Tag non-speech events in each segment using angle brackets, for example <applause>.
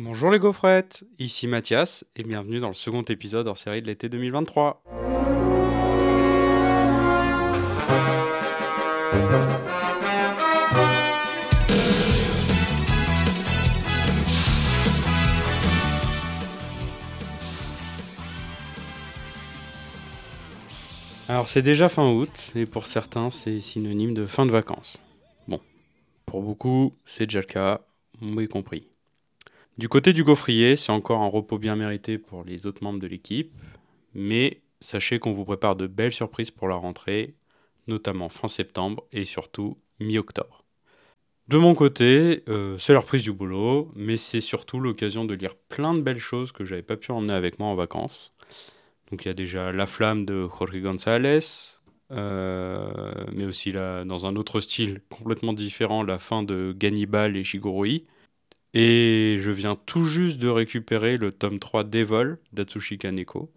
Bonjour les gaufrettes, ici Mathias et bienvenue dans le second épisode hors série de l'été 2023. Alors c'est déjà fin août et pour certains c'est synonyme de fin de vacances. Bon, pour beaucoup c'est déjà le cas, moi y compris. Du côté du gaufrier, c'est encore un repos bien mérité pour les autres membres de l'équipe, mais sachez qu'on vous prépare de belles surprises pour la rentrée, notamment fin septembre et surtout mi-octobre. De mon côté, euh, c'est la reprise du boulot, mais c'est surtout l'occasion de lire plein de belles choses que j'avais pas pu emmener avec moi en vacances. Donc il y a déjà La Flamme de Jorge González, euh, mais aussi dans un autre style complètement différent, la fin de Gannibal et Shigurui. Et je viens tout juste de récupérer le tome 3 d'Evol d'Atsushi Kaneko,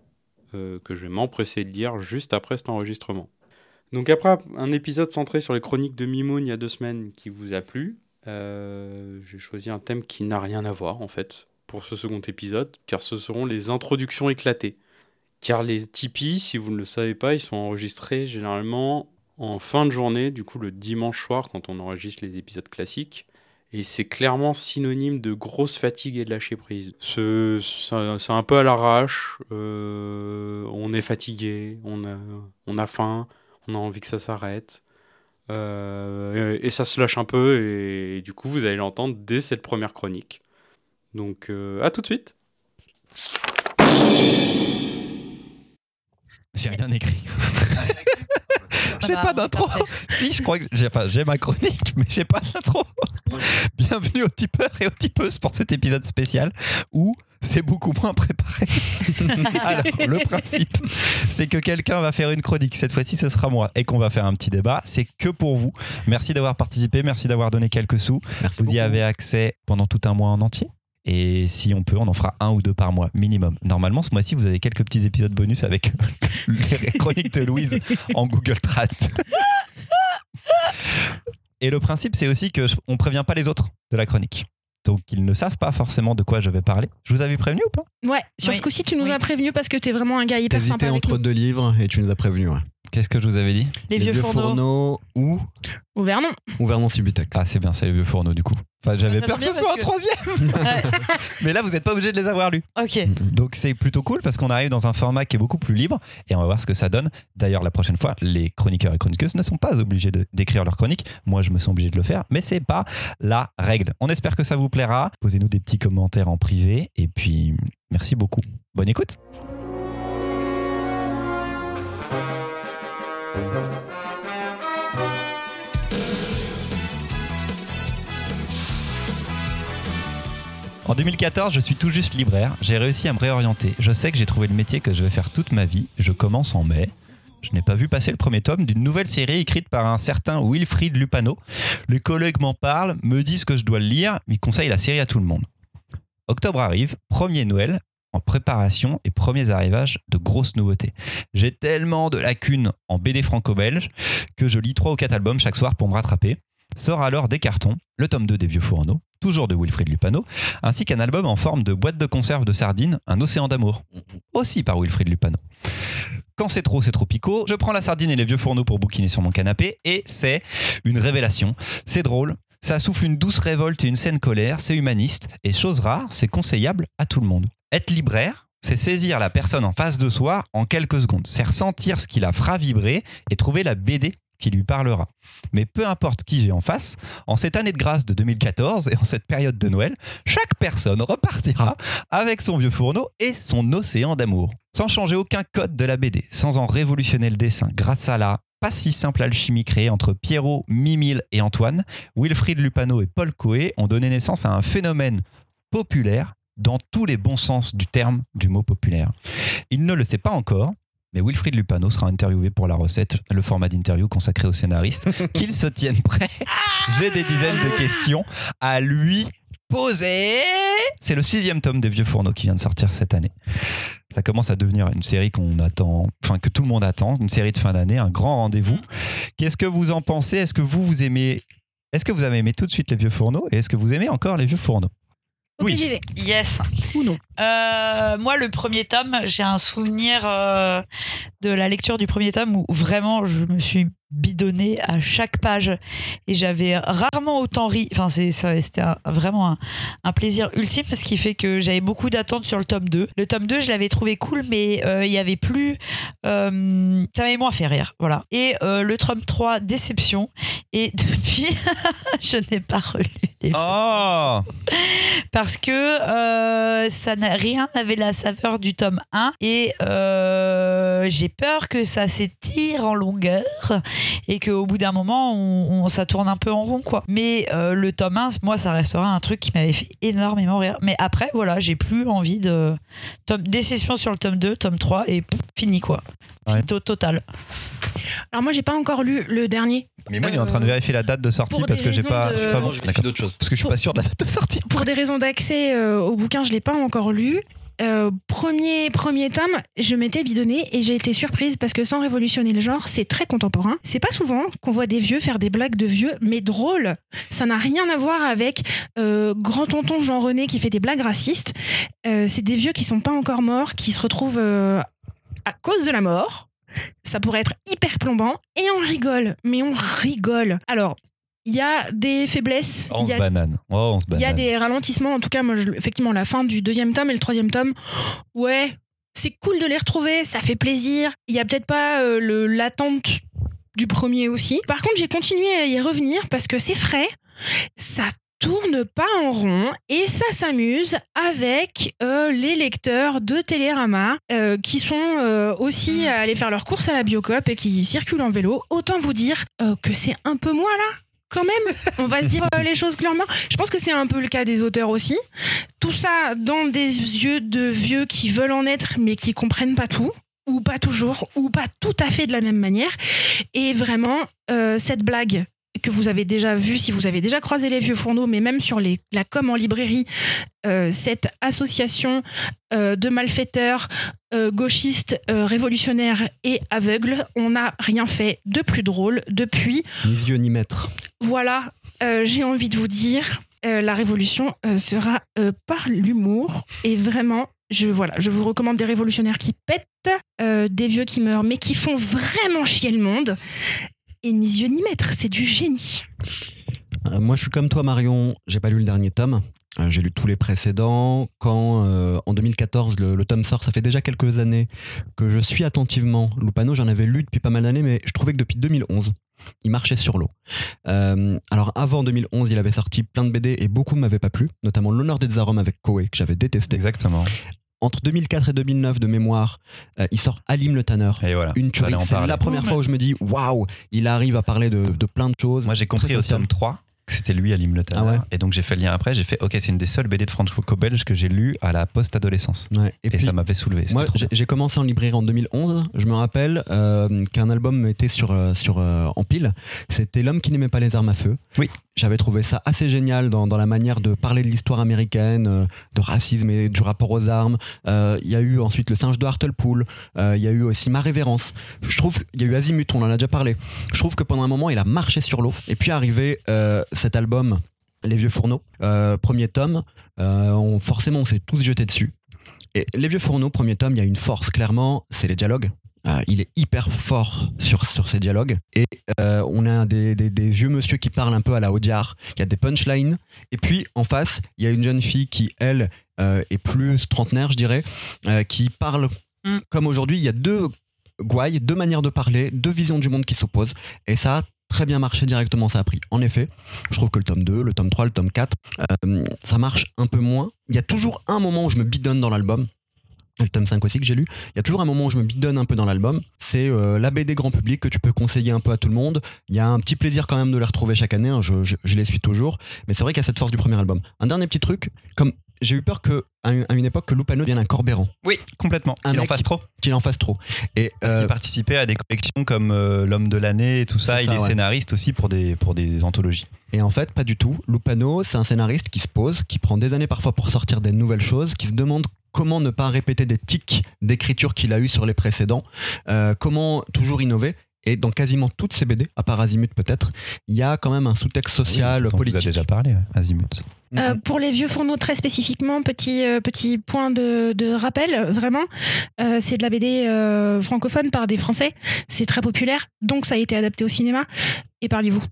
euh, que je vais m'empresser de lire juste après cet enregistrement. Donc après un épisode centré sur les chroniques de Mimoun il y a deux semaines qui vous a plu, euh, j'ai choisi un thème qui n'a rien à voir en fait pour ce second épisode, car ce seront les introductions éclatées. Car les Tipeee, si vous ne le savez pas, ils sont enregistrés généralement en fin de journée, du coup le dimanche soir quand on enregistre les épisodes classiques. Et c'est clairement synonyme de grosse fatigue et de lâcher prise. C'est un peu à l'arrache, euh, on est fatigué, on a, on a faim, on a envie que ça s'arrête. Euh, et ça se lâche un peu, et, du coup vous allez l'entendre dès cette première chronique. Donc euh, à tout de suite J'ai rien écrit. J'ai pas d'intro. <laughs> si, je crois que j'ai ma chronique, mais j'ai pas d'intro. Bienvenue aux tipeurs et aux tipeuses pour cet épisode spécial où c'est beaucoup moins préparé. <laughs> Alors, le principe, c'est que quelqu'un va faire une chronique. Cette fois-ci, ce sera moi et qu'on va faire un petit débat. C'est que pour vous. Merci d'avoir participé, merci d'avoir donné quelques sous. Merci Vous y avez accès pendant tout un mois en entier. Et si on peut, on en fera un ou deux par mois minimum. Normalement, ce mois-ci, vous avez quelques petits épisodes bonus avec <laughs> les chroniques de Louise en Google Trad. Et le principe, c'est aussi que je- on prévient pas les autres de la chronique. Donc, ils ne savent pas forcément de quoi je vais parler. Je vous avais prévenu ou pas? Ouais, sur Oui. ce coup-ci, tu nous Oui. as prévenu parce que t'es vraiment un gars hyper sympa. T'hésitais entre nous. deux livres et tu nous as prévenus. Ouais. Qu'est-ce que je vous avais dit Les, vieux, fourneaux. ou Ou Vernon. ou Vernon Subutex. Ah, c'est bien, c'est les vieux fourneaux du coup. Enfin, j'avais Ça peur que ce soit un troisième. <laughs> <laughs> Mais là, vous n'êtes pas obligé de les avoir lus. Ok. Donc c'est plutôt cool parce qu'on arrive dans un format qui est beaucoup plus libre et on va voir ce que ça donne. D'ailleurs, la prochaine fois, les chroniqueurs et chroniqueuses ne sont pas obligés de- d'écrire leur chronique. Moi, je me sens obligé de le faire, mais c'est pas la règle. On espère que ça vous plaira. Posez-nous des petits commentaires en privé et puis merci beaucoup. Bonne écoute. En 2014, je suis tout juste libraire. J'ai réussi à me réorienter. Je sais que j'ai trouvé le métier que je vais faire toute ma vie. Je commence en mai. Je n'ai pas vu passer le premier tome d'une nouvelle série écrite par un certain Wilfried Lupano. Les collègues m'en parlent, me disent que je dois le lire, mais conseillent la série à tout le monde. Octobre arrive, premier Noël, en préparation et premiers arrivages de grosses nouveautés. J'ai tellement de lacunes en BD franco-belge que je lis 3 ou 4 albums chaque soir pour me rattraper. Sort alors des cartons, le tome 2 des Vieux Fourneaux, toujours de Wilfried Lupano, ainsi qu'un album en forme de boîte de conserve de sardines, Un océan d'amour, aussi par Wilfried Lupano. Quand c'est trop, c'est trop picot, je prends la sardine et les vieux fourneaux pour bouquiner sur mon canapé, et c'est une révélation. C'est drôle, ça souffle une douce révolte et une saine colère, c'est humaniste, et chose rare, c'est conseillable à tout le monde. Être libraire, c'est saisir la personne en face de soi en quelques secondes, c'est ressentir ce qui la fera vibrer et trouver la BD qui lui parlera. Mais peu importe qui j'ai en face, en cette année de grâce de 2014 et en cette période de Noël, chaque personne repartira avec son vieux fourneau et son océan d'amour. Sans changer aucun code de la BD, sans en révolutionner le dessin, grâce à la pas si simple alchimie créée entre Pierrot, Mimile et Antoine, Wilfried Lupano et Paul Coé ont donné naissance à un phénomène populaire dans tous les bons sens du terme du mot populaire. Il ne le sait pas encore, mais Wilfried Lupano sera interviewé pour la recette, le format d'interview consacré aux scénaristes. <laughs> Qu'ils se tiennent prêts. J'ai des dizaines de questions à lui poser. C'est le sixième tome des Vieux Fourneaux qui vient de sortir cette année. Ça commence à devenir une série qu'on attend, enfin que tout le monde attend, une série de fin d'année, un grand rendez-vous. Qu'est-ce que vous en pensez? Est-ce que vous vous aimez Est-ce que vous avez aimé tout de suite les Vieux Fourneaux et est-ce que vous aimez encore les Vieux Fourneaux? Ok, Oui. j'y vais. Yes. Ou non. Euh, moi, le premier tome, j'ai un souvenir euh, de la lecture du premier tome où vraiment je me suis bidonnée à chaque page et j'avais rarement autant ri. Enfin, c'était vraiment un, un plaisir ultime, ce qui fait que j'avais beaucoup d'attentes sur le tome 2. Le tome 2, je l'avais trouvé cool, mais euh, il y avait plus. euh, ça m'avait moins fait rire. Voilà. Et euh, le tome 3, déception. Et <laughs> depuis, je n'ai pas relu les Oh <laughs> parce que euh, ça n'a rien n'avait la saveur du tome 1 et euh, j'ai peur que ça s'étire en longueur et qu'au bout d'un moment on, ça tourne un peu en rond quoi. Mais euh, le tome 1 moi ça restera un truc qui m'avait fait énormément rire. Mais après voilà j'ai plus envie de tome déception sur le tome 2 tome 3 et fini quoi Ouais. Fito total Alors moi, j'ai pas encore lu le dernier. Mais moi, il est en train de vérifier la date de sortie parce que j'ai pas. de- je suis pas. Non, je d'autres choses. Parce que je suis pas sûr de la date de sortie. Pour des raisons d'accès euh, au bouquin, je l'ai pas encore lu. Euh, premier, premier tome, je m'étais bidonnée et j'ai été surprise parce que sans révolutionner le genre, c'est très contemporain. C'est pas souvent qu'on voit des vieux faire des blagues de vieux, mais drôles. Ça n'a rien à voir avec euh, grand tonton Jean René qui fait des blagues racistes. Euh, c'est des vieux qui sont pas encore morts, qui se retrouvent euh, à cause de la mort. Ça pourrait être hyper plombant et on rigole, mais on rigole. Alors, il y a des faiblesses, On se a banane. Oh, on se il y a des ralentissements, en tout cas, moi, je- effectivement, la fin du deuxième tome et le troisième tome, ouais, c'est cool de les retrouver, ça fait plaisir. Il y a peut-être pas euh, le- l'attente du premier aussi. Par contre, j'ai continué à y revenir parce que c'est frais, ça tourne pas en rond et ça s'amuse avec euh, les lecteurs de Télérama euh, qui sont euh, aussi à aller faire leurs courses à la Biocop et qui circulent en vélo. Autant vous dire que c'est un peu moi là quand même, on va se dire les choses clairement. Je pense que c'est un peu le cas des auteurs aussi. Tout ça dans des yeux de vieux qui veulent en être mais qui comprennent pas tout ou pas toujours ou pas tout à fait de la même manière. Et vraiment, euh, cette blague que vous avez déjà vue, si vous avez déjà croisé les vieux fourneaux, mais même sur les, la com en librairie, euh, cette association euh, de malfaiteurs euh, gauchistes, révolutionnaires et aveugles, on n'a rien fait de plus drôle depuis Ni vieux ni maître. voilà, j'ai envie de vous dire, la révolution sera par l'humour et vraiment, je voilà, je vous recommande des révolutionnaires qui pètent, euh, des vieux qui meurent, mais qui font vraiment chier le monde. Et ni yeux ni maître, c'est du génie. Euh, moi, je suis comme toi, Marion. J'ai pas lu le dernier tome. Euh, J'ai lu tous les précédents. Quand, euh, en 2014, le, le tome sort, ça fait déjà quelques années que je suis attentivement Lupano. J'en avais lu depuis pas mal d'années, mais je trouvais que depuis 2011, il marchait sur l'eau. Euh, alors, avant 2011, il avait sorti plein de BD et beaucoup m'avaient pas plu, notamment L'honneur des Zarom avec Koei, que j'avais détesté. Exactement. Entre 2004 et 2009, de mémoire, euh, il sort Alim le Tanneur. Et voilà. Une tuerie. C'est la première Ouais. fois où je me dis waouh, il arrive à parler de, de plein de choses. Moi, j'ai compris au tome 3 que c'était lui, Alim Le Tanner. Ah ouais Et donc, j'ai fait le lien après. J'ai fait, OK, c'est une des seules BD de franco-belge que j'ai lu à la post-adolescence. Ouais. Et, puis, ça m'avait soulevé. Moi, j'ai commencé en librairie en 2011. Je me rappelle euh, qu'un album était sur, sur, euh, en pile. C'était L'homme qui n'aimait pas les armes à feu. Oui. J'avais trouvé ça assez génial dans, la manière de parler de l'histoire américaine, euh, de racisme et du rapport aux armes. Euh, Il y a eu ensuite Le singe de Hartlepool. Euh, Il y a eu aussi Ma révérence. Je trouve qu'il y a eu Azimut, on en a déjà parlé. Je trouve que pendant un moment, il a marché sur l'eau. Et puis arrivé cet album, Les Vieux Fourneaux, premier tome, forcément, on s'est tous jetés dessus. Et Les Vieux Fourneaux, premier tome, il y a une force, clairement, c'est les dialogues. Euh, il est hyper fort sur, sur ces dialogues. Et euh, on a des, des- des vieux monsieur qui parlent un peu à la Audiard. Il y a des punchlines. Et puis, en face, il y a une jeune fille qui, elle, euh, est plus trentenaire, je dirais, qui parle Mm. comme aujourd'hui. Il y a deux gouailles, deux manières de parler, deux visions du monde qui s'opposent. Et ça a très bien marché directement, ça a pris. En effet, je trouve que le tome 2, le tome 3, le tome 4, euh, ça marche un peu moins. Il y a toujours un moment où je me bidonne dans l'album. Le tome 5 aussi que j'ai lu. Il y a toujours un moment où je me bidonne un peu dans l'album. C'est euh, la BD grand public que tu peux conseiller un peu à tout le monde. Il y a un petit plaisir quand même de les retrouver chaque année. hein. Je, je- je les suis toujours. Mais c'est vrai qu'il y a cette force du premier album. Un dernier petit truc. Comme j'ai eu peur que à une, à une époque que Lupano devienne un Corbéran, Oui, complètement. Qu'il en fasse trop. qu'il en fasse trop. Et Parce euh, qu'il participait à des collections comme euh, L'homme de l'année et tout ça. Il ça, est ouais. scénariste aussi pour des, pour des anthologies. Et en fait, pas du tout. Lupano, c'est un scénariste qui se pose, qui prend des années parfois pour sortir des nouvelles choses, qui se demande comment ne pas répéter des tics d'écriture qu'il a eu sur les précédents, euh, comment toujours innover. Et dans quasiment toutes ces BD, à part Azimut peut-être, il y a quand même un sous-texte social, Dont on vous a politique. déjà parlé, Azimut. Euh, pour les vieux fourneaux très spécifiquement, petit, euh, petit point de, de rappel, vraiment, euh, c'est de la BD euh, francophone par des Français, c'est très populaire, donc ça a été adapté au cinéma. Épargnez-vous.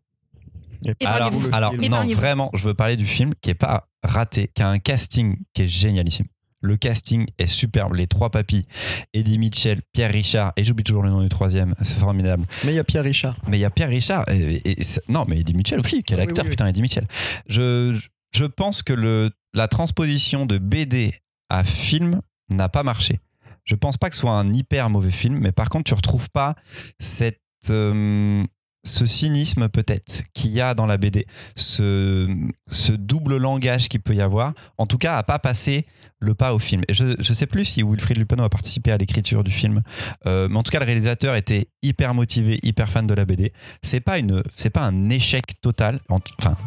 Alors, alors non, vraiment, je veux parler du film qui est pas raté, qui a un casting qui est génialissime. Le casting est superbe. Les trois papis, Eddie Mitchell, Pierre Richard, et j'oublie toujours le nom du troisième, c'est formidable. Mais il y a Pierre Richard. Mais il y a Pierre Richard, et, et- c'est- non, mais Eddie Mitchell aussi, quel Oui, acteur, oui, oui. putain, Eddie Mitchell. Je, je pense que le, la transposition de BD à film n'a pas marché. Je pense pas que ce soit un hyper mauvais film, mais par contre, tu retrouves pas cette. euh, ce cynisme peut-être qu'il y a dans la BD, ce, ce double langage qu'il peut y avoir, en tout cas à pas passer le pas au film. Et je ne sais plus si Wilfried Lupano a participé à l'écriture du film, euh, mais en tout cas le réalisateur était hyper motivé, hyper fan de la BD. C'est pas une, c'est pas un échec total. En- Enfin,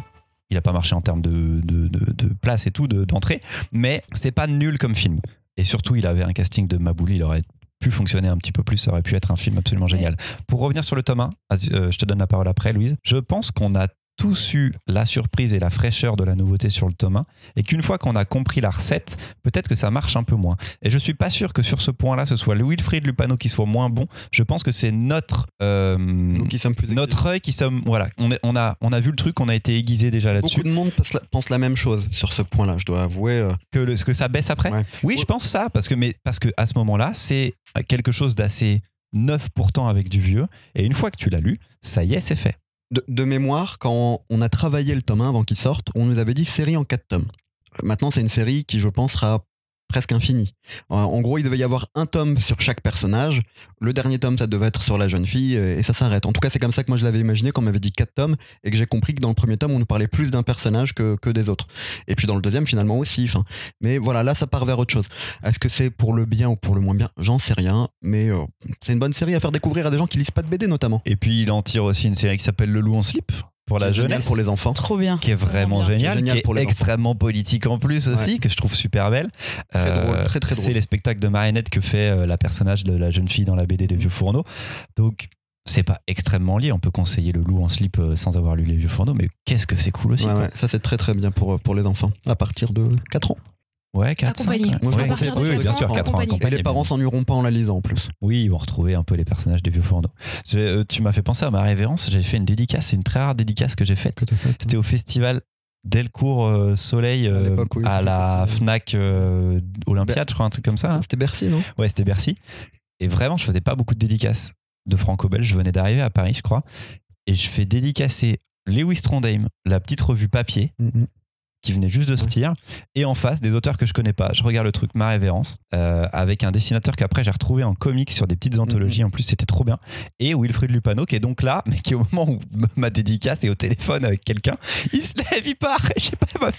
il a pas marché en termes de, de, de- de place et tout, de- d'entrée, mais c'est pas nul comme film. Et surtout, il avait un casting de Mabouli, il aurait pu fonctionner un petit peu plus, ça aurait pu être un film absolument génial. Pour revenir sur le tome 1, euh, je te donne la parole après, Louise. Je pense qu'on a tous eu la surprise et la fraîcheur de la nouveauté sur le tome 1, et qu'une fois qu'on a compris la recette, peut-être que ça marche un peu moins. Et je suis pas sûr que sur ce point-là, ce soit le Wilfried Lupano qui soit moins bon. Je pense que c'est notre euh, qui plus notre œil qui sommes voilà on, est- on a on a vu le truc on a été aiguisé déjà là-dessus Beaucoup de monde pense la, pense la même chose sur ce point-là, je dois avouer. euh, que le- ce que ça baisse après? Ouais. oui je pense ça parce que mais parce que à ce moment-là c'est quelque chose d'assez neuf pourtant avec du vieux et une fois que tu l'as lu ça y est c'est fait de, mémoire, quand on a travaillé le tome 1 avant qu'il sorte, on nous avait dit série en 4 tomes. Euh, Maintenant, c'est une série qui, je pense, sera presque infinie. Euh, En gros, il devait y avoir un tome sur chaque personnage. Le dernier tome, ça devait être sur la jeune fille, euh, et ça s'arrête. En tout cas, c'est comme ça que moi je l'avais imaginé quand on m'avait dit 4 tomes, et que j'ai compris que dans le premier tome, on nous parlait plus d'un personnage que, que des autres. Et puis dans le deuxième, finalement aussi. Mais voilà, là, ça part vers autre chose. Est-ce que c'est pour le bien ou pour le moins bien? J'en sais rien, mais euh, c'est une bonne série à faire découvrir à des gens qui lisent pas de BD notamment. et puis il en tire aussi une série qui s'appelle Le Loup en slip pour la génial jeunesse pour les enfants. Trop bien. qui est vraiment bien. génial, Génial qui pour est les enfants. extrêmement politique en plus aussi, que je trouve super belle. Très drôle, très, très C'est les spectacles de marionnettes que fait euh, la personnage de la jeune fille dans la BD des vieux fourneaux. Donc c'est pas extrêmement lié, on peut conseiller le loup en slip euh, sans avoir lu les vieux fourneaux, mais qu'est-ce que c'est cool aussi. Ouais, quoi. ouais, ça c'est très très bien pour, pour les enfants à partir de 4 ans. Ouais, 4 Accompagné. Moi, je ouais, partir oui, bien ans, sûr, 4 ans. Et les parents s'ennuieront pas en la lisant en plus. Oui, ils vont retrouver un peu les personnages des vieux fourneaux. Je- euh, tu m'as fait penser à ma révérence, j'ai fait une dédicace, c'est une très rare dédicace que j'ai faite. C'était au festival Delcourt euh, Soleil À euh, oui, à la. Fnac euh, Olympiade, je crois, un truc comme ça. hein. C'était Bercy, non? Ouais, c'était Bercy. Et vraiment, je faisais pas beaucoup de dédicaces de franco-belge. Je venais d'arriver à Paris, je crois. Et je fais dédicacer Lewis Trondheim, la petite revue papier, qui venait juste de sortir. Et en face, des auteurs que je connais pas. Je regarde le truc, Ma Révérence, euh, avec un dessinateur qu'après j'ai retrouvé en comics sur des petites anthologies. En plus, c'était trop bien. Et Wilfried Lupano, qui est donc là, mais qui au moment où ma dédicace est au téléphone avec quelqu'un, il se lève, il part. Sais pas, ma,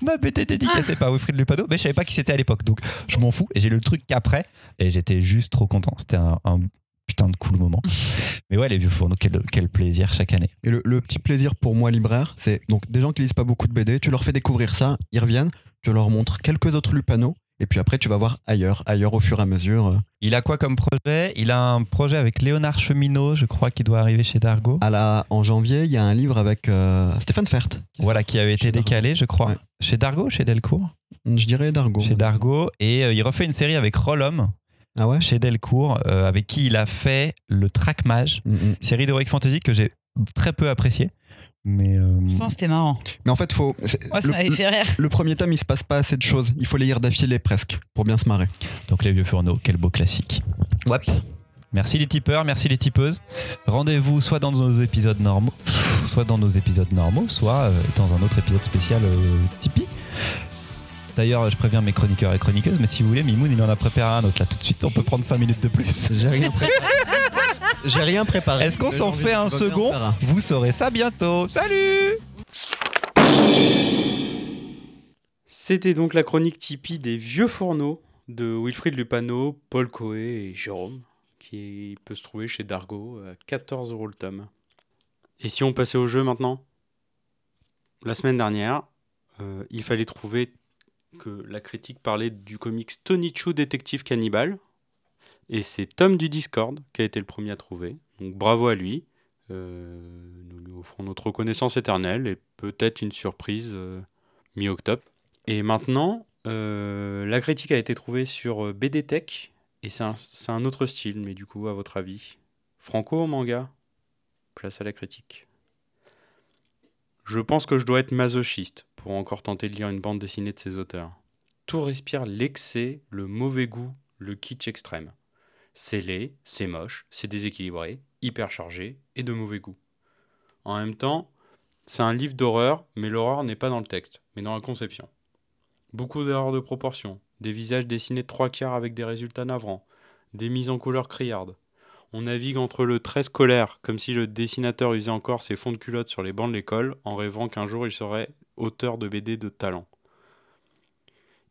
ma BD dédicacée par Wilfried Lupano, mais je savais pas qui c'était à l'époque. Donc, je m'en fous. Et j'ai lu le truc qu'après. Et j'étais juste trop content. C'était un, un putain de cool moment. <laughs> Mais ouais, les vieux fourneaux, quel, quel plaisir chaque année. Et le, le petit plaisir pour moi, libraire, c'est donc des gens qui lisent pas beaucoup de BD, tu leur fais découvrir ça, ils reviennent, tu leur montres quelques autres Lupano, et puis après tu vas voir ailleurs, ailleurs au fur et à mesure. euh, Il a quoi comme projet? Il a un projet avec Léonard Cheminot, je crois, qui doit arriver chez Dargo. À la, en janvier, il y a un livre avec euh, Stéphane Fert. qui Voilà, qui avait été Dargo. décalé, je crois. Ouais. Chez Dargo, chez Delcourt? Je dirais Dargo. Chez Dargo. Et euh, il refait une série avec Rollum, Ah ouais chez Delcourt, euh, avec qui il a fait le Track Mage, Mm, mm. série d'Heroic Fantasy que j'ai très peu appréciée. Mais euh, Je pense que c'était marrant. Mais en fait, faut. c'est- Moi, ça le, m'avait fait rire. le premier tome, il se passe pas assez de choses. Il faut les lire d'affilée presque pour bien se marrer. donc les vieux fourneaux, quel beau classique. Ouais. Merci les tipeurs, merci les tipeuses. Rendez-vous soit dans nos épisodes normaux, soit dans nos épisodes normaux, soit euh, dans un autre épisode spécial euh, Tipeee. D'ailleurs, je préviens mes chroniqueurs et chroniqueuses, mais si vous voulez, Mimoun, il en a préparé un autre là tout de suite. On peut prendre 5 minutes de plus. J'ai rien préparé. <laughs> J'ai rien préparé. Est-ce qu'on s'en fait un second un. Vous saurez ça bientôt. Salut C'était donc la chronique Tipeee des vieux fourneaux de Wilfried Lupano, Paul Coé et Jérôme, qui peut se trouver chez Dargo à 14 euros le tome. Et si on passait au jeu maintenant? La semaine dernière, euh, il fallait trouver que la critique parlait du comics Tony Chu Détective Cannibale. Et c'est Tom du Discord qui a été le premier à trouver. Donc bravo à lui. Euh, nous lui offrons notre reconnaissance éternelle et peut-être une surprise. euh, mi-octobre. Et maintenant, euh, la critique a été trouvée sur BD Tech, et c'est un, un autre style, mais du coup, à votre avis Franco ou manga? Place à la critique. Je pense que je dois être masochiste pour encore tenter de lire une bande dessinée de ces auteurs. Tout respire l'excès, le mauvais goût, le kitsch extrême. C'est laid, c'est moche, c'est déséquilibré, hyper chargé et de mauvais goût. En même temps, c'est un livre d'horreur, mais l'horreur n'est pas dans le texte, mais dans la conception. Beaucoup d'erreurs de proportion, des visages dessinés de trois quarts avec des résultats navrants, des mises en couleur criardes. On navigue entre le très scolaire, comme si le dessinateur usait encore ses fonds de culotte sur les bancs de l'école, en rêvant qu'un jour il serait auteur de BD de talent.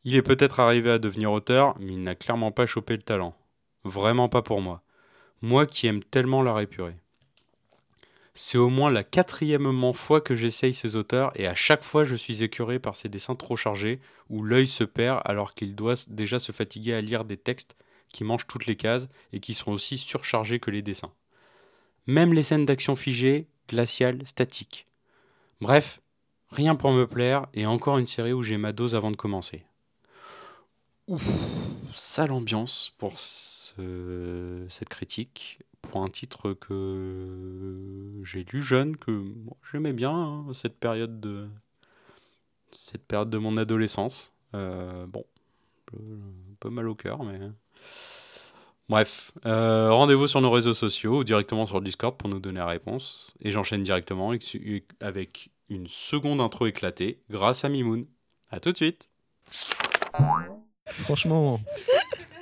Il est peut-être arrivé à devenir auteur, mais il n'a clairement pas chopé le talent. Vraiment pas pour moi. Moi qui aime tellement l'art épuré. C'est au moins la quatrième fois que j'essaye ces auteurs et à chaque fois je suis écœuré par ces dessins trop chargés où l'œil se perd alors qu'il doit déjà se fatiguer à lire des textes qui mangent toutes les cases et qui sont aussi surchargés que les dessins. Même les scènes d'action figées, glaciales, statiques. Bref, rien pour me plaire et encore une série où j'ai ma dose avant de commencer. Ouf, sale ambiance pour ce- cette critique, pour un titre que j'ai lu jeune, que j'aimais bien hein, cette période de cette période de mon adolescence. Euh, bon, peu- un peu mal au cœur, mais bref. Euh, Rendez-vous sur nos réseaux sociaux ou directement sur le Discord pour nous donner la réponse. Et j'enchaîne directement avec- une seconde intro éclatée grâce à Mimoun. À tout de suite. Franchement,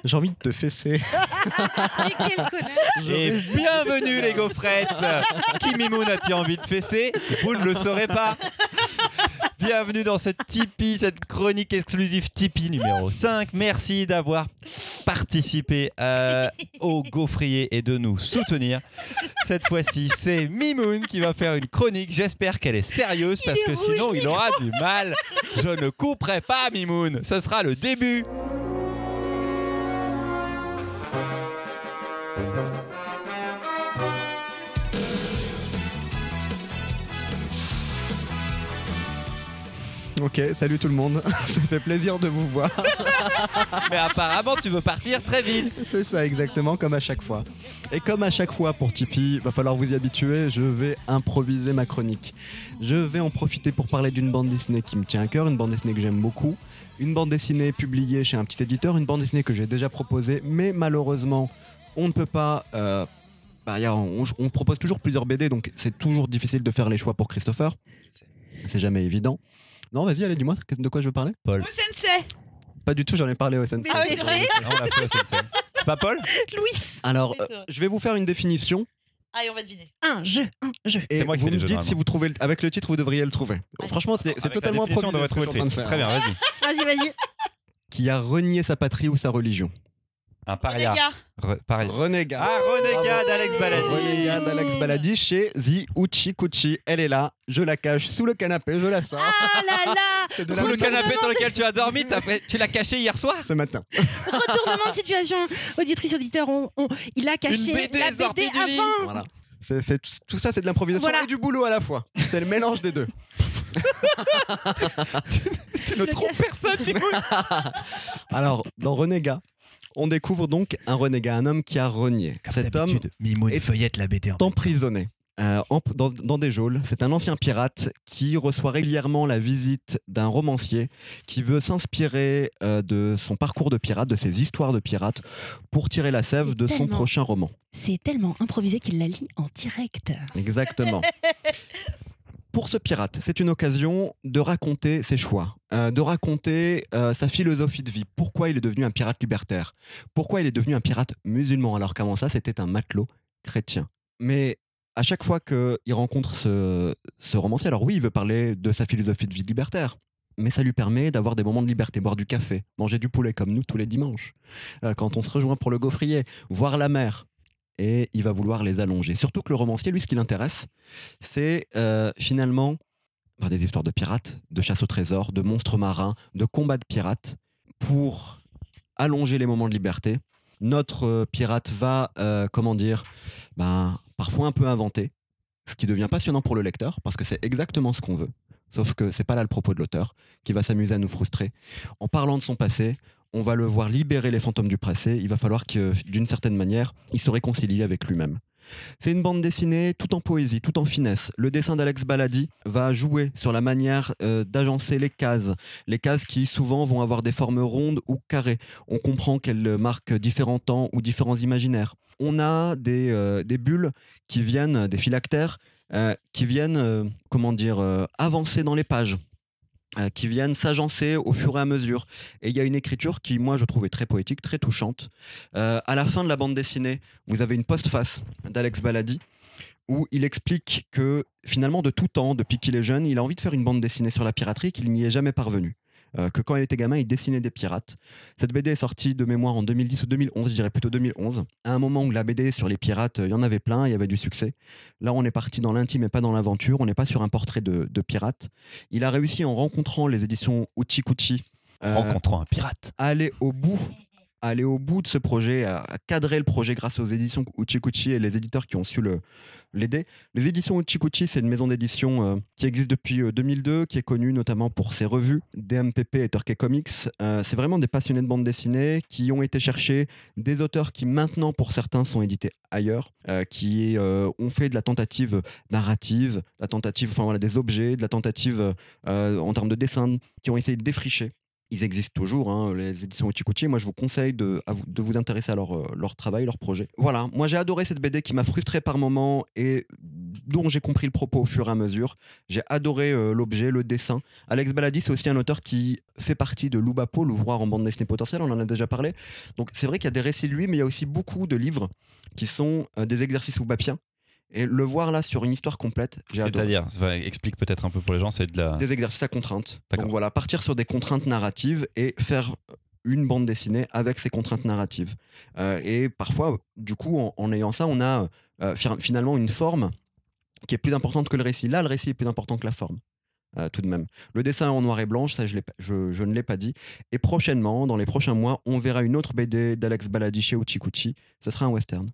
j'ai envie de te fesser. <laughs> Mais quel connard Et bienvenue les gaufrettes <laughs> Qui Mimoun a-t-il envie de fesser? Vous ne le saurez pas Bienvenue dans cette Tipeee, cette chronique exclusive Tipeee numéro 5. Merci d'avoir participé euh, au gaufrier et de nous soutenir. Cette fois-ci, c'est Mimoun qui va faire une chronique. J'espère qu'elle est sérieuse parce que sinon il aura du mal. Je ne couperai pas Mimoun. Ce sera le début. Ok, salut tout le monde. <laughs> Ça fait plaisir de vous voir. <laughs> Mais apparemment, tu veux partir très vite. C'est ça exactement comme à chaque fois. Et comme à chaque fois pour Tipeee, va falloir vous y habituer, je vais improviser ma chronique. Je vais en profiter pour parler d'une bande dessinée qui me tient à cœur, une bande dessinée que j'aime beaucoup, une bande dessinée publiée chez un petit éditeur, une bande dessinée que j'ai déjà proposée, mais malheureusement, on ne peut pas... euh, bah, y a- on, on propose toujours plusieurs BD, donc c'est toujours difficile de faire les choix pour Christopher. C'est jamais évident. Non, vas-y, allez, dis-moi de quoi je veux parler? Oh, sensei Pas du tout, j'en ai parlé au SNC. Ah oui, c'est vrai On l'a fait au Sensei. C'est pas Paul? <laughs> Louis Alors, euh, je vais vous faire une définition. Allez, on va deviner. Un jeu, un jeu. Et C'est moi qui vous fais les me jeux, dites si vous trouvez le- avec le titre, vous devriez le trouver. Allez. Franchement, c'est c'est Avec la totalement définition, on improvisé. devrait ce que trouver je le suis en train titre. de faire. Très bien, vas-y. Vas-y, vas-y. Qui a renié sa patrie ou sa religion? Un paria. gars, Re- paria. Renégat. Ah, Renégat d'Alex Baladi. Renégat d'Alex Baladi chez The Uchi Kuchi. Elle est là, je la cache sous le canapé, je la sors. Ah là là <laughs> C'est de Sous le canapé sur lequel tu as dormi, tu l'as caché hier soir ce matin. Retournement de situation. Auditrice, auditeur, on, on- il a caché Une BD la BD sortie du lit. avant. Voilà. C'est- c'est- tout ça, c'est de l'improvisation Voilà. et du boulot à la fois. C'est le mélange des deux. <laughs> Tu ne Le trompes personne. <laughs> Alors, dans Renégat, on découvre donc un renégat, un homme qui a renié. Cet homme est feuillette la BD. emprisonné euh, en- dans, dans des geôles. C'est un ancien pirate qui reçoit régulièrement la visite d'un romancier qui veut s'inspirer euh, de son parcours de pirate, de ses histoires de pirate, pour tirer la sève de son prochain roman. C'est tellement improvisé qu'il la lit en direct. Exactement. <laughs> Pour ce pirate, c'est une occasion de raconter ses choix, euh, de raconter euh, sa philosophie de vie. Pourquoi il est devenu un pirate libertaire? Pourquoi il est devenu un pirate musulman alors qu'avant ça, c'était un matelot chrétien? Mais à chaque fois qu'il rencontre ce, romancier, alors oui, il veut parler de sa philosophie de vie libertaire. Mais ça lui permet d'avoir des moments de liberté, boire du café, manger du poulet comme nous tous les dimanches. Euh, quand on se rejoint pour le gaufrier, voir la mer. Et il va vouloir les allonger. Surtout que le romancier, lui, ce qui l'intéresse, c'est euh, finalement ben, des histoires de pirates, de chasse au trésor, de monstres marins, de combats de pirates, pour allonger les moments de liberté. Notre euh, pirate va, euh, comment dire, ben, parfois un peu inventer, ce qui devient passionnant pour le lecteur, parce que c'est exactement ce qu'on veut. Sauf que c'est pas là le propos de l'auteur, qui va s'amuser à nous frustrer. En parlant de son passé, on va le voir libérer les fantômes du passé. Il va falloir que, d'une certaine manière, il se réconcilie avec lui-même. C'est une bande dessinée tout en poésie, tout en finesse. Le dessin d'Alex Baladi va jouer sur la manière euh, d'agencer les cases. Les cases qui souvent vont avoir des formes rondes ou carrées. On comprend qu'elles marquent différents temps ou différents imaginaires. On a des, euh, bulles qui viennent, des phylactères, euh, qui viennent, comment dire, avancer dans les pages qui viennent s'agencer au fur et à mesure. Et il y a une écriture qui, moi, je trouvais très poétique, très touchante. Euh, à la fin de la bande dessinée, vous avez une postface d'Alex Baladi où il explique que finalement, de tout temps, depuis qu'il est jeune, il a envie de faire une bande dessinée sur la piraterie, qu'il n'y est jamais parvenu. Euh, que quand il était gamin, il dessinait des pirates. Cette BD est sortie de mémoire en 2010 ou 2011, je dirais plutôt 2011. À un moment où la BD sur les pirates, euh, il y en avait plein, il y avait du succès. Là, on est parti dans l'intime et pas dans l'aventure. On n'est pas sur un portrait de, de pirate. Il a réussi en rencontrant les éditions Uchi Kuchi euh, Rencontrant un pirate. à aller au bout à aller au bout de ce projet, à, cadrer le projet grâce aux éditions Uchikuchi et les éditeurs qui ont su l'aider. Les éditions Uchikuchi, c'est une maison d'édition euh, qui existe depuis euh, 2002, qui est connue notamment pour ses revues, DMPP et Turkey Comics. Euh, c'est vraiment des passionnés de bande dessinée qui ont été chercher des auteurs qui maintenant, pour certains, sont édités ailleurs, euh, qui euh, ont fait de la tentative narrative, la tentative, enfin voilà, des objets, de la tentative euh, en termes de dessin, qui ont essayé de défricher ils existent toujours, hein, les éditions Uchikuchi. Moi, je vous conseille de, vous, de vous intéresser à leur, euh, leur travail, leur projet. Voilà, moi j'ai adoré cette BD qui m'a frustré par moments et dont j'ai compris le propos au fur et à mesure. J'ai adoré euh, l'objet, le dessin. Alex Baladi, c'est aussi un auteur qui fait partie de Loubapo, l'ouvroir en bande dessinée potentielle, on en a déjà parlé. Donc c'est vrai qu'il y a des récits de lui, mais il y a aussi beaucoup de livres qui sont euh, des exercices oubapiens. Et le voir là sur une histoire complète, j'ai. C'est-à-dire, enfin, explique peut-être un peu pour les gens, c'est de la. Des exercices à contraintes. Donc voilà, partir sur des contraintes narratives et faire une bande dessinée avec ces contraintes narratives. Euh, et parfois, du coup, en, en ayant ça, on a euh, fi- finalement une forme qui est plus importante que le récit. Là, le récit est plus important que la forme. euh, tout de même. Le dessin est en noir et blanc, ça je, je, je ne l'ai pas dit. Et prochainement, dans les prochains mois, on verra une autre BD d'Alex Baladi chez Uchikuchi. Ce sera un western.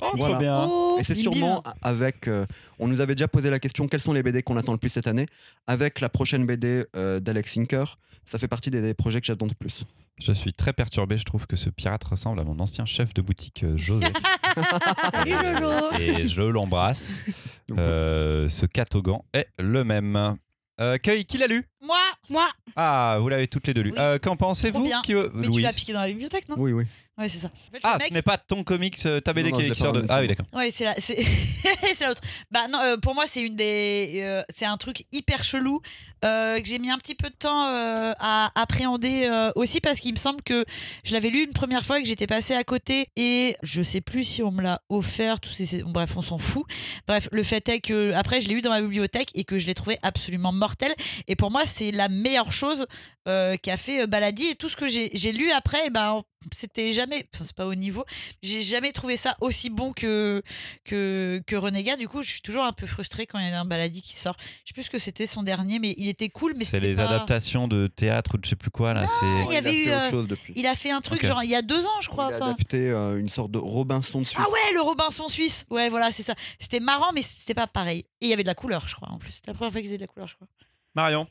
Oh, Voilà. trop bien. Oh, Et c'est Bim, sûrement avec. euh, on nous avait déjà posé la question quels sont les BD qu'on attend le plus cette année Avec la prochaine BD euh, d'Alex Inker, ça fait partie des, des projets que j'attends le plus. Je suis très perturbé. Je trouve que ce pirate ressemble à mon ancien chef de boutique, euh, José. <laughs> Salut Jojo et je l'embrasse. <laughs> Euh, ce catogan est le même. Euh, qui qui l'a lu? Moi Moi, Ah, vous l'avez toutes les deux lu. Oui. Euh, Qu'en pensez-vous Trop bien. qui- Mais tu l'as piqué dans la bibliothèque, non? Oui, oui. Ouais, c'est ça. En fait, le Ah, mec- ce n'est pas ton comics, euh, ta BD Non, non, qui, sort de. Ah oui, d'accord. Ouais, c'est la, c'est, <laughs> c'est l'autre. Bah non, euh, pour moi c'est une des, euh, c'est un truc hyper chelou euh, que j'ai mis un petit peu de temps euh, à appréhender euh, aussi parce qu'il me semble que je l'avais lu une première fois et que j'étais passée à côté et je sais plus si on me l'a offert. Tout ces, ces- bref, on s'en fout. Bref, le fait est que après je l'ai eu dans ma bibliothèque et que je l'ai trouvé absolument mortel. Et pour moi c'est la meilleure chose euh, qu'a fait euh, Baladi et tout ce que j'ai, lu après, ben c'était jamais, enfin c'est pas au niveau, j'ai jamais trouvé ça aussi bon que que, que Renégat. Du coup, je suis toujours un peu frustrée quand il y a un Baladi qui sort. Je sais plus ce que c'était son dernier, mais il était cool. Mais C'est les pas- adaptations de théâtre ou de je sais plus quoi là. C'est. il y avait a eu, fait autre chose depuis. Il a fait un truc genre il y a deux ans, je crois. Il a enfin. adapté euh, une sorte de Robinson de Suisse. Ah ouais, le Robinson suisse. Ouais, voilà, c'est ça. C'était marrant, mais c'était pas pareil. Et il y avait de la couleur, je crois, en plus. C'était la première fois qu'ils faisaient de la couleur, je crois. Marion.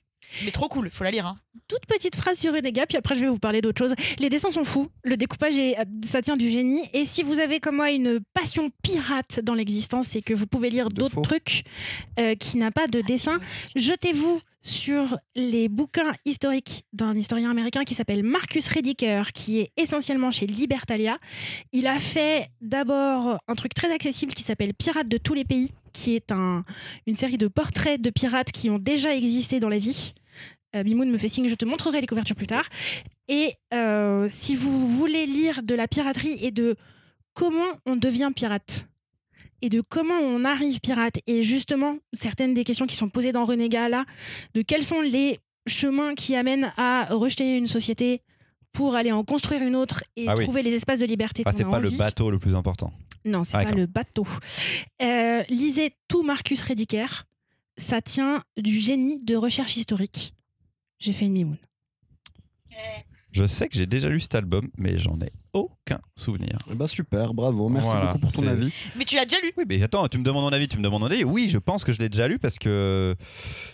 Mais trop cool, faut la lire. Hein. toute petite phrase sur Renega, puis après je vais vous parler d'autre chose. Les dessins sont fous, le découpage est, ça tient du génie. Et si vous avez comme moi une passion pirate dans l'existence et que vous pouvez lire d'autres trucs euh, qui n'a pas de dessin, jetez-vous sur les bouquins historiques d'un historien américain qui s'appelle Marcus Rediker, qui est essentiellement chez Libertalia. Il a fait d'abord un truc très accessible qui s'appelle Pirates de tous les pays, qui est un, une série de portraits de pirates qui ont déjà existé dans la vie. Euh, Mimoun me fait signe, je te montrerai les couvertures plus tard. Et euh, si vous voulez lire de la piraterie et de comment on devient pirate, et de comment on arrive pirate, et justement, certaines des questions qui sont posées dans Renégat là, de quels sont les chemins qui amènent à rejeter une société pour aller en construire une autre et Ah oui. trouver les espaces de liberté Ah, c'est pas le bateau le plus important. Non, c'est Ah, pas le bateau. Euh, lisez tout Marcus Rediker. Ça tient du génie de recherche historique. J'ai fait une mimoune. Je sais que j'ai déjà lu cet album, mais j'en ai aucun souvenir. Bah super, bravo, merci Voilà, beaucoup pour ton avis. Mais tu l'as déjà lu Oui, mais attends, tu me demandes mon avis, tu me demandes mon avis. Oui, je pense que je l'ai déjà lu parce que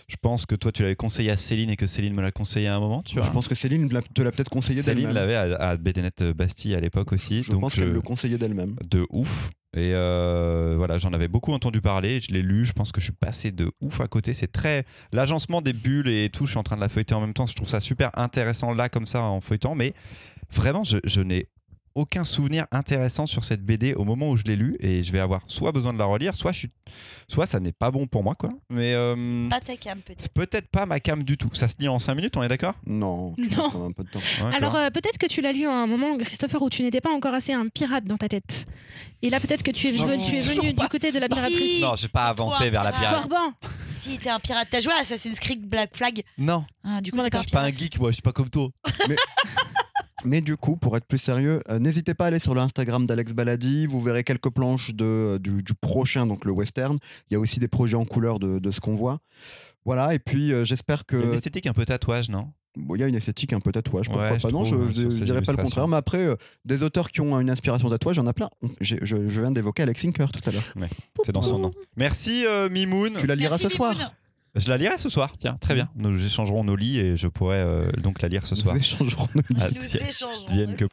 je pense que toi, tu l'avais conseillé à Céline et que Céline me l'a conseillé à un moment, tu vois. Je pense que Céline te l'a peut-être conseillé Céline d'elle-même. l'avait à, à BDNet Bastille à l'époque aussi. Je donc pense qu'elle le conseillait d'elle-même. de ouf. Et euh, voilà, j'en avais beaucoup entendu parler, je l'ai lu, je pense que je suis passé de ouf à côté. C'est très. L'agencement des bulles et tout, je suis en train de la feuilleter en même temps, je trouve ça super intéressant là, comme ça, en feuilletant, mais vraiment, je, je n'ai aucun souvenir intéressant sur cette BD au moment où je l'ai lu et je vais avoir soit besoin de la relire, soit, je suis... soit ça n'est pas bon pour moi, quoi. Mais euh, Pas ta cam, peut-être. peut-être pas ma cam du tout. Ça se lit en 5 minutes, on est d'accord? Non, tu Non. un peu de temps. Alors euh, peut-être que tu l'as lu à un moment, Christopher, où tu n'étais pas encore assez un pirate dans ta tête. Et là, peut-être que tu es, Non, tu es venu du côté de la piraterie. Si. Non, j'ai pas avancé Toi, vers la pirate. pirate. Forban Si t'es un pirate, t'as joué à Assassin's Creed Black Flag Non, Ah, du coup, d'accord. je suis pas un geek, moi, je suis pas comme toi. Mais <laughs> du coup, pour être plus sérieux, euh, n'hésitez pas à aller sur le Instagram d'Alex Baladi. Vous verrez quelques planches de, du, du prochain, donc le western. Il y a aussi des projets en couleur de, de ce qu'on voit. Voilà, et puis euh, j'espère Il y a une que. esthétique un peu tatouage, non? Bon, il y a une esthétique un peu tatouage, pourquoi Ouais, je pas Non, je, trouve, ces dirais pas le contraire. Mais après, euh, des auteurs qui ont une inspiration tatouage, il y en a plein. Je, je viens d'évoquer Alex Sinker tout à l'heure. C'est dans son nom. Merci euh, Mimoun. Tu la liras Merci, ce soir. Je la lirai ce soir, tiens, très bien. Nous échangerons nos lits et je pourrai euh, donc la lire ce soir. Nous échangerons nos Ah, Nous que...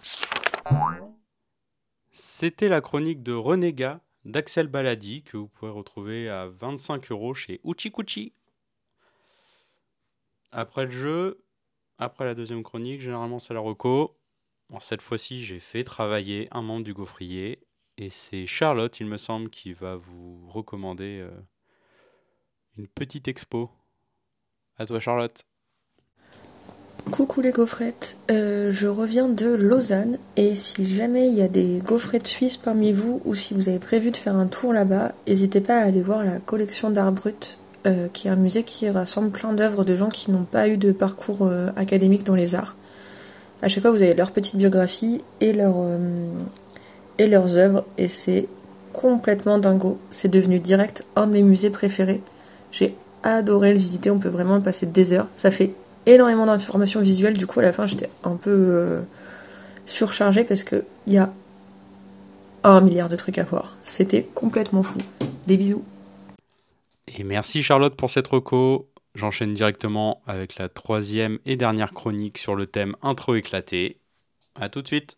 C'était la chronique de Renégat d'Axel Baladi que vous pouvez retrouver à 25 euros chez Uchikuchi. Après le jeu, après la deuxième chronique, généralement c'est la reco. Bon, cette fois-ci, j'ai fait travailler un membre du gaufrier et c'est Charlotte, il me semble, qui va vous recommander euh, une petite expo. À toi, Charlotte. Coucou les gaufrettes, Euh, je reviens de Lausanne et si jamais il y a des gaufrettes suisses parmi vous ou si vous avez prévu de faire un tour là-bas, n'hésitez pas à aller voir la collection d'art brut, euh, qui est un musée qui rassemble plein d'œuvres de gens qui n'ont pas eu de parcours euh, académique dans les arts. À chaque fois, vous avez leur petite biographie et, et leurs œuvres et c'est complètement dingo. C'est devenu direct un de mes musées préférés. J'ai adoré le visiter, on peut vraiment passer des heures. Ça fait énormément d'informations visuelles. Du coup, à la fin, j'étais un peu euh, surchargée parce que il y a un milliard de trucs à voir. C'était complètement fou. Des bisous. Et merci Charlotte pour cette reco. J'enchaîne directement avec la troisième et dernière chronique sur le thème intro éclaté. A tout de suite.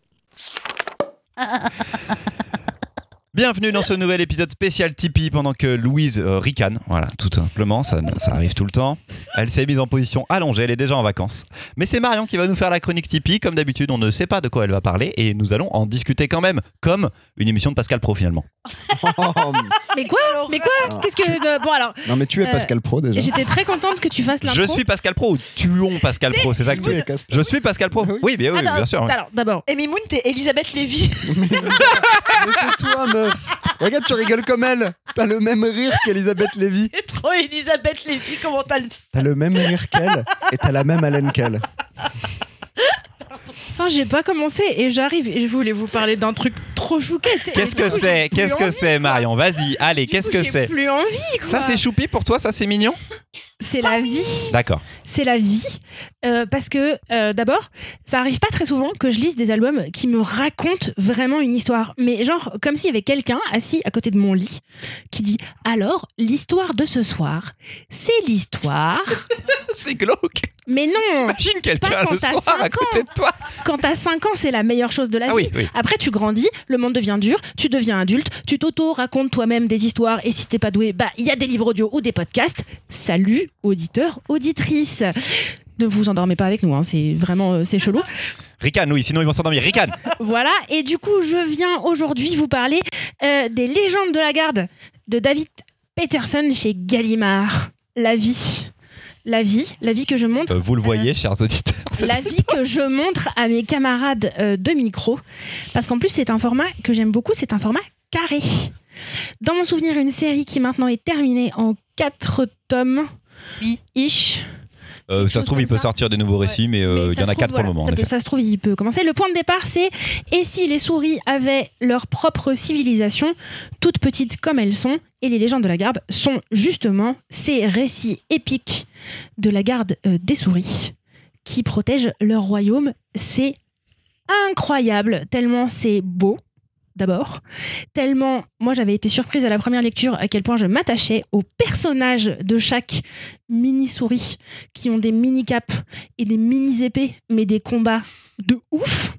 <laughs> Bienvenue dans ce nouvel épisode spécial Tipeee pendant que Louise euh, ricane. Voilà, tout simplement, ça, ça arrive tout le temps. Elle s'est mise en position allongée, elle est déjà en vacances. Mais c'est Marion qui va nous faire la chronique Tipeee. Comme d'habitude, on ne sait pas de quoi elle va parler et nous allons en discuter quand même, comme une émission de Pascal Pro finalement. Mais quoi Mais quoi Qu'est-ce que. euh, bon, alors, non, mais tu es Euh, Pascal Pro déjà. j'étais très contente que tu fasses l'intro. Je suis Pascal Pro ou tuons Pascal Pro, c'est ça que tu es. Je suis Pascal Pro. Oui. Oui, bien, oui, Attends, bien sûr. oui. Alors, d'abord, Et Mimoun, t'es Elisabeth Lévy. Mais c'est toi, meuf. Regarde, tu rigoles comme elle. T'as le même rire qu'Elisabeth Lévy. T'es trop Elisabeth Lévy, comment t'as le. T'as le même rire qu'elle et t'as la même haleine qu'elle. Enfin, j'ai pas commencé et j'arrive et je voulais vous parler d'un truc trop chouquette. Qu'est-ce que c'est Qu'est-ce que c'est. Marion Vas-y, allez, qu'est-ce que c'est plus envie. Quoi. Ça, c'est choupi pour toi Ça, c'est mignon C'est la vie. D'accord. C'est la vie. Euh, parce que, euh, d'abord, ça arrive pas très souvent que je lise des albums qui me racontent vraiment une histoire. Mais genre, comme s'il y avait quelqu'un assis à côté de mon lit qui dit Alors, l'histoire de ce soir, c'est l'histoire. <laughs> C'est glauque. Mais non Imagine quelqu'un le soir à côté de toi. Quand t'as 5 ans, c'est la meilleure chose de la Ah vie. oui, oui. Après, tu grandis, le monde devient dur, tu deviens adulte, tu t'auto-racontes toi-même des histoires et si t'es pas doué, bah, il y a des livres audio ou des podcasts. Salut, auditeurs, auditrices. Ne vous endormez pas avec nous, hein, c'est vraiment, euh, c'est chelou. Ricane, oui, sinon ils vont s'endormir. Ricane Voilà, et du coup, je viens aujourd'hui vous parler euh, des légendes de la garde de David Peterson chez Gallimard. La vie. La vie, la vie que je montre Euh, Vous le voyez, chers auditeurs. c'est- <laughs> la vie que je montre à mes camarades euh, de micro. Parce qu'en plus, c'est un format que j'aime beaucoup, c'est un format carré. Dans mon souvenir, une série qui maintenant est terminée en quatre tomes. Oui. Ish. Euh, ça se trouve, il peut ça. sortir des nouveaux récits, mais euh, il y en a quatre pour le moment. Peut, ça se trouve, il peut commencer. Le point de départ, c'est et si les souris avaient leur propre civilisation, toutes petites comme elles sont, et les légendes de la garde sont justement ces récits épiques de la garde euh, des souris qui protègent leur royaume. C'est incroyable, tellement c'est beau. D'abord, tellement moi j'avais été surprise à la première lecture à quel point je m'attachais aux personnages de chaque mini souris qui ont des mini caps et des mini épées, mais des combats de ouf.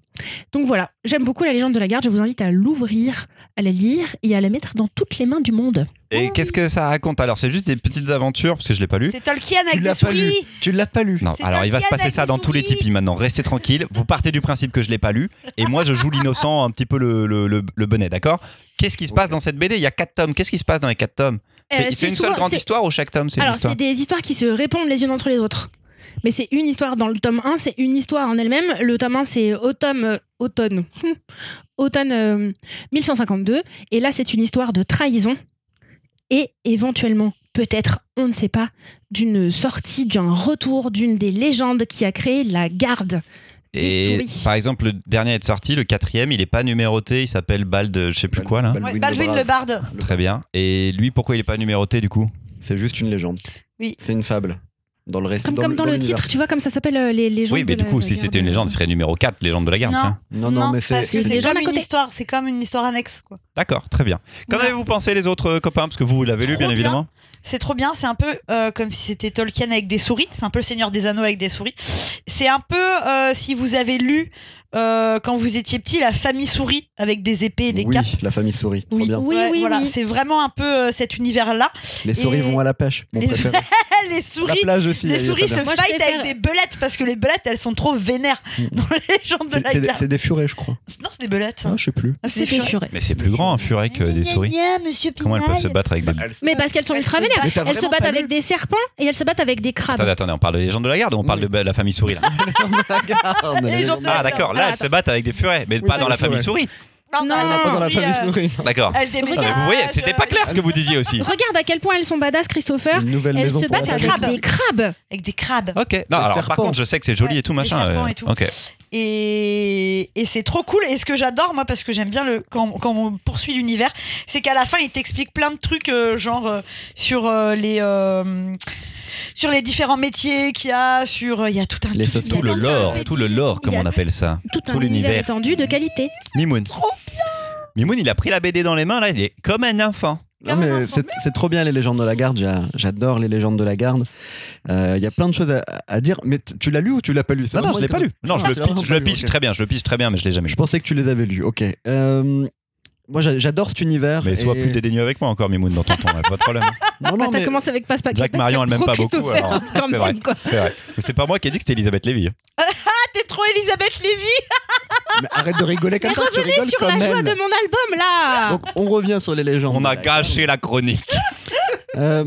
Donc voilà, j'aime beaucoup la légende de la garde. Je vous invite à l'ouvrir, à la lire et à la mettre dans toutes les mains du monde. Et qu'est-ce que ça raconte Alors, c'est juste des petites aventures, parce que je l'ai pas lu. C'est Tolkien Tu avec l'as des pas lu. Tu l'as pas lu. Non, alors il va se passer ça dans tous les. Tipeee maintenant. Restez tranquille. Vous partez du principe que je l'ai pas lu, et moi je joue l'innocent un petit peu le, le, le, le bonnet, d'accord? Qu'est-ce qui se passe dans cette BD Il y a quatre tomes. Qu'est-ce qui se passe dans les quatre tomes? C'est Euh, c'est une seule grande histoire ou chaque tome c'est une Alors, c'est des histoires qui se répondent les unes entre les autres. Mais c'est une histoire dans le tome 1, c'est une histoire en elle-même. Le tome 1, c'est automne, euh, automne, <laughs> automne euh, 1152. Et là, c'est une histoire de trahison. Et éventuellement, peut-être, on ne sait pas, d'une sortie, d'un retour d'une des légendes qui a créé la garde. des Et souris. par exemple, le dernier à être sorti, le quatrième, il est pas numéroté, il s'appelle Bald, je sais plus quoi là. Baldwin Ouais, le Baldwin Brave. le barde. Très bien. Et lui, pourquoi il est pas numéroté du coup? C'est juste une légende. Oui. C'est une fable. Dans le récit. Comme, comme dans, le titre, tu vois, comme ça s'appelle euh, les légendes Oui, mais de du coup, si c'était une légende, il serait numéro 4, légende de la garde. Non. tiens. Non, non, mais c'est. comme une histoire, c'est comme une histoire annexe. quoi. D'accord, très bien. Qu'en avez-vous pensé les autres euh, copains? Parce que vous, vous l'avez lu, bien bien. évidemment. C'est trop bien, c'est un peu euh, comme si c'était Tolkien avec des souris, c'est un peu le Seigneur des Anneaux avec des souris. C'est un peu euh, si vous avez lu euh, quand vous étiez petit la famille souris avec des épées et des oui, capes. la famille souris. Trop Oui, bien. oui, Ouais, oui, voilà, oui. c'est vraiment un peu euh, cet univers-là. Les souris Et- vont à la pêche. Mon Les- préféré. <laughs> les La souris, plage aussi. les souris se bien. Moi, je fight préfère- avec des belettes parce que les belettes elles sont trop vénères Mm. <laughs> dans les légendes de la des- garde. C'est des furets, je crois. Non, c'est des belettes. Ah, je sais plus. Ah, C'est. Mais c'est plus grand un furet que des souris. monsieur Comment elles peuvent se battre avec des. Mais parce qu'elles sont ultra vénères. Elles se battent avec des serpents et elles se battent avec des crabes. Attendez, attendez, on parle de légende de la garde ou on parle Oui. de la famille souris là <laughs> la garde. Les gens de la Ah d'accord, là elles se battent avec des furets, mais Oui, pas dans la famille furets. souris. Non, Non, On n'a pas dans la famille euh, souris. D'accord. Vous voyez, c'était pas clair ce que vous disiez aussi. Regarde à quel point elles sont badass, Christopher. Une nouvelle Elles se battent avec crabes. des crabes. Avec des crabes. Ok. Non, alors par contre, je sais que c'est joli Ouais, et tout machin. euh, et tout. Ok. Et, et c'est trop cool. Et ce que j'adore, moi, parce que j'aime bien le, quand, quand on poursuit l'univers, c'est qu'à la fin, il t'explique plein de trucs, euh, genre euh, sur euh, les. Sur les différents métiers qu'il y a, sur. euh, Il y a tout un Les tout, Tout le lore, tout le lore, comme on appelle ça. Tout un Tout univers l'univers. étendu de qualité. Mimoun. Trop Mimoun, il a pris la BD dans les mains là, il est comme un enfant. Non, mais c'est c'est trop bien les légendes de la garde. j'a- J'adore les légendes de la garde. Euh, Il y a plein de choses à, à dire. Mais tu l'as lu ou tu l'as pas lu? Non, non, je l'ai pas lu. Non, je Ah, le je ok. très bien, je le pitch très bien, mais je l'ai jamais Je lu. pensais que tu les avais lus. Ok. Euh, moi, j'a- j'adore cet univers. Mais sois et- plus dédaigneux avec moi encore, Mimoun, dans ton ton, là, pas de problème. <laughs> Non, Bah, non, T'as mais commencé avec Passe Jack Marion, elle m'aime pas beaucoup, c'est vrai. C'est vrai. Mais c'est pas moi qui ai dit que c'était Elisabeth Lévy. <laughs> Ah, t'es trop Elisabeth Lévy <laughs> mais arrête de rigoler comme Mais ça. revenez sur la joie de mon album là. Donc, on revient sur les légendes. On a gâché la chronique. Euh,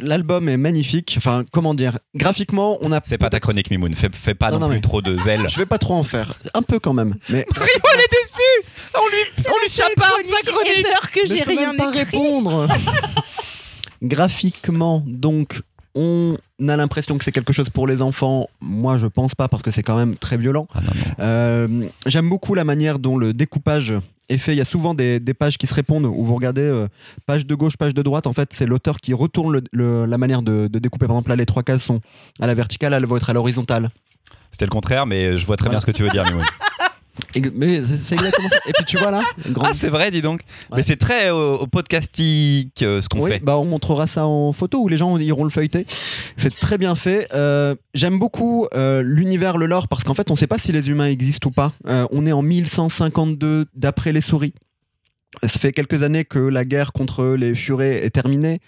L'album est magnifique. Enfin, comment dire? Graphiquement, on a. C'est pas ta chronique, Mimoun. Fais, fais pas Non, non, non, plus mais- trop de zèle. Je vais pas trop en faire. Un peu quand même. Mais <laughs> Rio, elle est déçue On lui, on lui chaparde sa chronique ever que j'ai rien même pas écrit. répondre. <laughs> Graphiquement, donc, on a l'impression que c'est quelque chose pour les enfants. Moi, je pense pas parce que c'est quand même très violent. Ah. Euh, J'aime beaucoup la manière dont le découpage est fait. Il y a souvent des, des pages qui se répondent où vous regardez euh, page de gauche, page de droite. En fait, c'est l'auteur qui retourne le- le- la manière de, de découper. Par exemple, là, les trois cases sont à la verticale, elles vont être à l'horizontale. C'était le contraire, mais je vois très bien ce que tu veux dire, Mimoun. <laughs> Et- Mais c'est exactement ça. Et puis tu vois là, <laughs> Ah, c'est vrai, dis donc. Ouais. Mais c'est très euh, au podcastique euh, ce qu'on oui, fait. bah on montrera ça en photo où les gens iront le feuilleter. C'est très bien fait. Euh, J'aime beaucoup euh, l'univers, le lore, parce qu'en fait, on ne sait pas si les humains existent ou pas. On est en 1152 d'après les souris. Ça fait quelques années que la guerre contre les furets est terminée.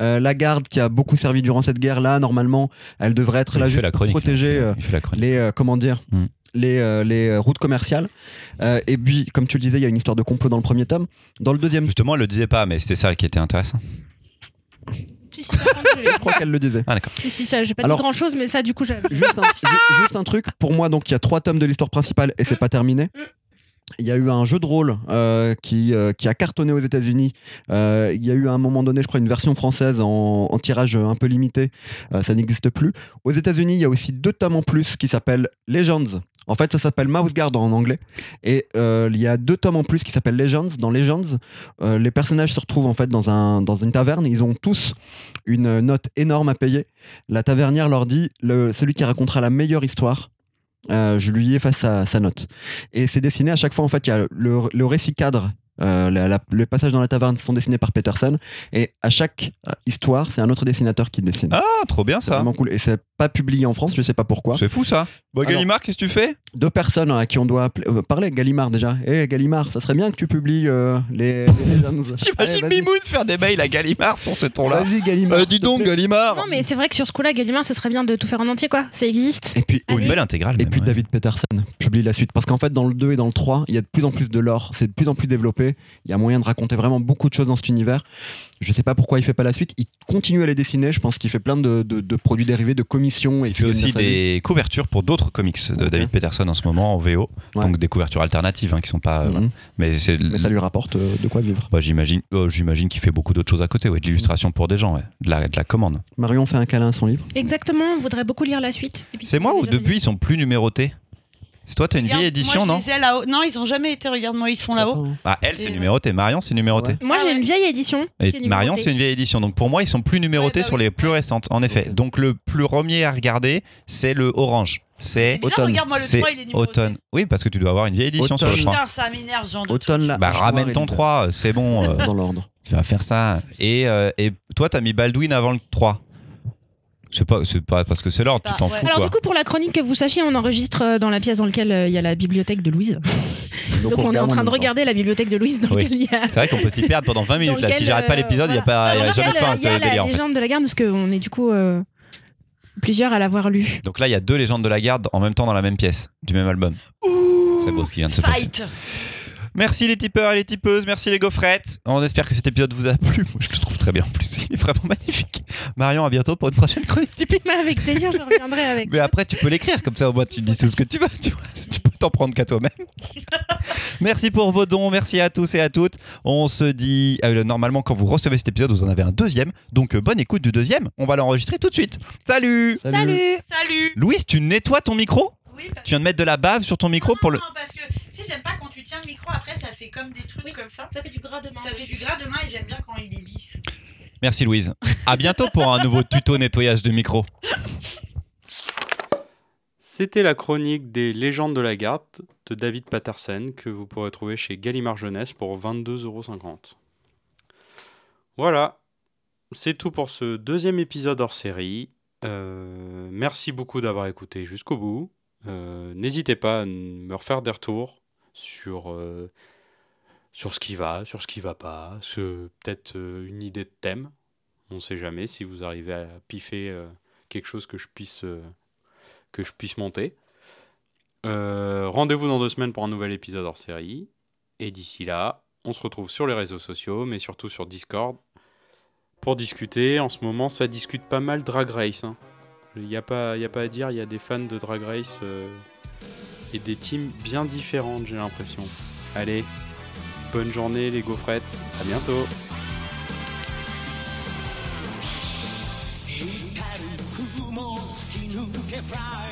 Euh, la garde qui a beaucoup servi durant cette guerre-là, normalement, elle devrait être là Il juste la pour protéger euh, les euh, comment dire Mm. Les, euh, les routes commerciales. Euh, et puis, comme tu le disais, il y a une histoire de complot dans le premier tome. Dans le deuxième, Justement, elle le disait pas, mais c'était ça qui était intéressant. Si, si, par contre, j'ai- je crois qu'elle le disait. Ah, d'accord. si, si, ça, j'ai pas Alors- dit grand chose, mais ça, du coup, j'ai. juste, un, ju- juste un truc, pour moi, donc il y a trois tomes de l'histoire principale et c'est pas terminé. Il y a eu un jeu de rôle euh, qui, euh, qui a cartonné aux États-Unis. Euh, il y a eu à un moment donné, je crois, une version française en, tirage un peu limité. Ça n'existe plus. Aux États-Unis, il y a aussi deux tomes en plus qui s'appellent Legends. En fait, ça s'appelle Mouse Guard en anglais. Et il y a deux tomes en plus qui s'appellent Legends. Dans Legends, les personnages se retrouvent en fait dans, un, dans une taverne. Ils ont tous une note énorme à payer. La tavernière leur dit celui qui racontera la meilleure histoire euh, je lui efface sa, sa note. Et c'est dessiné à chaque fois, en fait, il y a le, le récit cadre. euh, la- la- le passage dans la taverne sont dessinés par Peterson et à chaque euh, histoire c'est un autre dessinateur qui dessine. Ah, trop bien c'est ça. vraiment cool et c'est pas publié en France, je sais pas pourquoi. C'est fou ça. Bon, Gallimard, qu'est-ce que tu fais? Deux personnes à qui on doit appeler- euh, parler, Gallimard déjà. Eh Gallimard, ça serait bien que tu publies euh, les, les Legends. <laughs> J'imagine. Mimoun faire des mails à Gallimard sur ce ton-là. Vas-y Gallimard. Euh, dis donc. Gallimard Non, mais c'est vrai que sur ce coup-là, Gallimard, ce serait bien de tout faire en entier, quoi. Ça existe. Et puis Oh, une belle intégrale. Et même, puis ouais. David Peterson publie la suite. Parce qu'en fait, dans le 2 et dans le 3, il y a de plus en plus de lore. C'est de plus en plus développé. Il y a moyen de raconter vraiment beaucoup de choses dans cet univers. Je sais pas pourquoi il fait pas la suite. Il continue à les dessiner. Je pense qu'il fait plein de, de- de produits dérivés, de commissions. Et Il fait aussi des couvertures pour d'autres comics de. David Peterson en ce moment en VO. Ouais. Donc des couvertures alternatives hein, qui sont pas. euh, voilà. Mais ça lui rapporte euh, de quoi vivre. Bah, j'imagine, oh, j'imagine qu'il fait beaucoup d'autres choses à côté, ouais, de l'illustration pour des gens, ouais, de la, de la commande. Marion fait un câlin à son livre. Exactement, on voudrait beaucoup lire la suite. C'est moi ou depuis ils sont plus numérotés? C'est toi, t'as une vieille édition, moi, non je les ai là-haut. Non, ils ont jamais été. Regarde-moi, ils sont là-haut. Ah, elle c'est Et- numéroté, Marion c'est numéroté. Moi, Ah j'ai ouais. une vieille édition. qui est Et Marion numérotée. c'est une vieille édition, donc pour moi ils sont plus numérotés Ouais, bah sur les plus récentes, en effet. Ok. Donc le plus premier à regarder, c'est le orange. C'est Bizarre, Automne. regarde-moi le c'est 3, il est numéroté. automne. Oui, parce que tu dois avoir une vieille édition sur le Automne. 3. Putain, ça m'énerve, ce genre de Automne là. Bah ramène ton 3, c'est bon, euh, <laughs> Dans l'ordre. tu vas faire ça. Et, euh, et toi t'as mis Baldwin avant le 3. C'est pas, c'est pas parce que c'est l'ordre, tu Bah, t'en ouais. fous Alors quoi. du coup, pour la chronique, que vous sachiez, on enregistre euh, dans la pièce dans laquelle euh, il y a la bibliothèque de Louise. <laughs> Donc, on, est en train de regarder la bibliothèque de Louise dans Oui. laquelle il y a... C'est vrai qu'on peut s'y perdre pendant 20 <laughs> minutes là. Si j'arrête pas euh, l'épisode, il y a, pas, voilà. y a Dans jamais de fin à euh, Il y a ce la délire légende de la garde, parce qu'on est du coup plusieurs à l'avoir lu. Donc là, il y a deux légendes de la garde en même temps dans la même pièce, du même album. C'est beau ce qui vient de se passer. Merci les tipeurs et les tipeuses, merci les gaufrettes. On espère que cet épisode vous a plu. Moi, je le trouve très bien en plus. Il est vraiment magnifique. Marion, à bientôt pour une prochaine chronique Tipeee. Mais avec plaisir, je reviendrai avec. Mais après, tu peux l'écrire, comme ça au moins tu dis tout ce que tu veux. Tu, vois, tu peux t'en prendre qu'à toi-même. merci pour vos dons, merci à tous et à toutes. On se dit, euh, normalement, quand vous recevez cet épisode, vous en avez un deuxième. Donc, euh, bonne écoute du deuxième. On va l'enregistrer tout de suite. Salut Salut Salut Louise, tu nettoies ton micro? Oui, parce Tu viens de mettre de la bave sur ton micro Non, pour le. non, parce que j'aime pas quand tu tiens le micro, après ça fait comme des trucs comme ça. Ça fait du gras de main. Ça fait du gras de main et j'aime bien quand il est lisse. Merci Louise. À bientôt pour un nouveau tuto nettoyage de micro. C'était la chronique des légendes de la garde de David Patterson que vous pourrez trouver chez Gallimard Jeunesse pour 22,50€. Voilà, c'est tout pour ce deuxième épisode hors série. Euh, merci beaucoup d'avoir écouté jusqu'au bout. Euh, N'hésitez pas à me refaire des retours sur, euh, sur ce qui va, sur ce qui va pas, peut-être euh, une idée de thème. On ne sait jamais si vous arrivez à piffer euh, quelque chose que je puisse que je puisse monter. Rendez-vous dans deux semaines pour un nouvel épisode hors série. Et d'ici là, on se retrouve sur les réseaux sociaux, mais surtout sur Discord, pour discuter. En ce moment, ça discute pas mal Drag Race. hein. Il n'y a, pas- a pas à dire, il y a des fans de Drag Race et des teams bien différentes, j'ai l'impression. Allez, bonne journée les gaufrettes, à bientôt. 光